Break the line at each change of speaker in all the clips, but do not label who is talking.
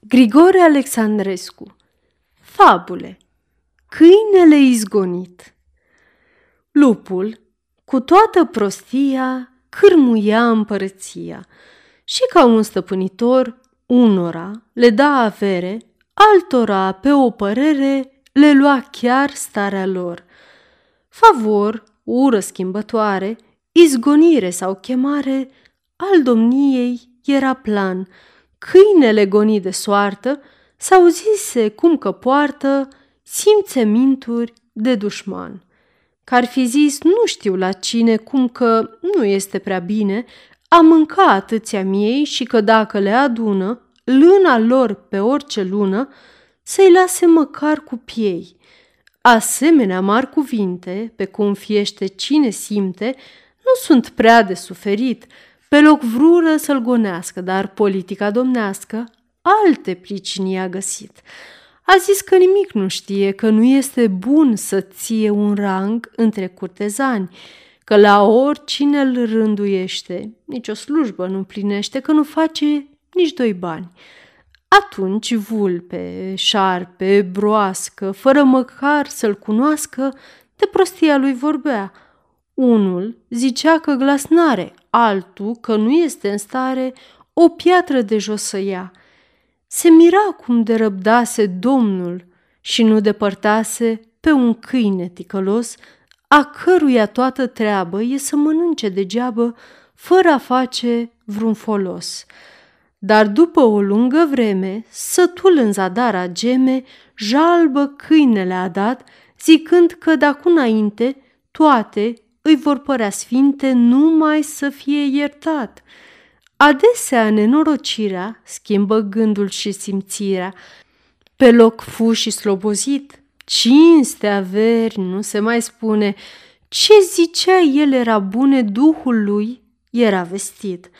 Grigore Alexandrescu. Fabule. Câinele izgonit. Lupul, cu toată prostia, cârmuia împărăția. Și ca un stăpânitor, unora le da avere, altora pe o părere le lua chiar starea lor. Favor, ură schimbătoare, izgonire sau chemare, al domniei era plan – câinele gonit de soartă, s-auzise cum că poartă simțeminturi de dușman. Că ar fi zis nu știu la cine cum că nu este prea bine a mânca atâția miei și că dacă le adună, lâna lor pe orice lună, să-i lase măcar cu piei. Asemenea mari cuvinte, pe cum fiește cine simte, nu sunt prea de suferit, pe loc vrură să-l gonească, dar politica domnească alte pricini a găsit. A zis că nimic nu știe, că nu este bun să ție un rang între curtezani, că la oricine îl rânduiește, nicio slujbă nu plinește, că nu face nici doi bani. Atunci vulpe, șarpe, broască, fără măcar să-l cunoască, de prostia lui vorbea. Unul zicea că glas n-are, altul că nu este în stare o piatră de jos să ia. Se mira cum de răbdase Domnul și nu depărtase pe un câine ticălos, a căruia toată treabă e să mănânce degeabă, fără a face vreun folos. Dar după o lungă vreme, sătul în zadar geme, jalbă câinele a dat, zicând că de acum înainte toate îi vor părea sfinte numai să fie iertat. Adesea nenorocirea schimbă gândul și simțirea. Pe loc fu și slobozit, cinste averi, nu se mai spune. Ce zicea el era bune, duhul lui era vestit.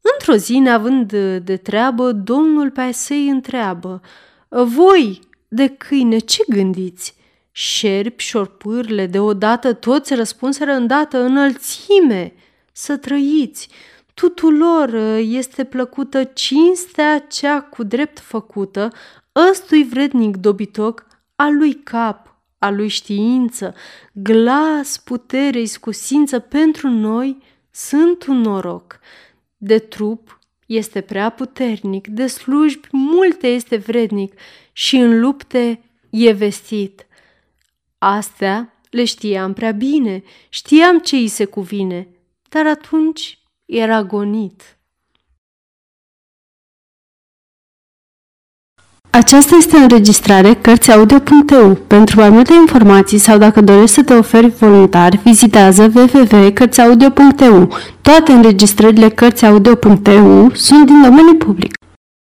Într-o zi, neavând de treabă, domnul pe să-i întreabă, Voi, de câine, ce gândiți? Șerpi, șorpârle, deodată toți răspunseră îndată înălțime, să trăiți. Tuturor ă, este plăcută cinstea cea cu drept făcută, ăstui vrednic dobitoc, al lui cap, a lui știință, glas, putere, iscusință pentru noi sunt un noroc. De trup este prea puternic, de slujbi multe este vrednic și în lupte e vestit. Astea le știam prea bine, știam ce îi se cuvine, dar atunci era gonit.
Aceasta este o înregistrare Cărțiaudio.eu. Pentru mai multe informații sau dacă dorești să te oferi voluntar, vizitează www.cărțiaudio.eu. Toate înregistrările Cărțiaudio.eu sunt din domeniu public.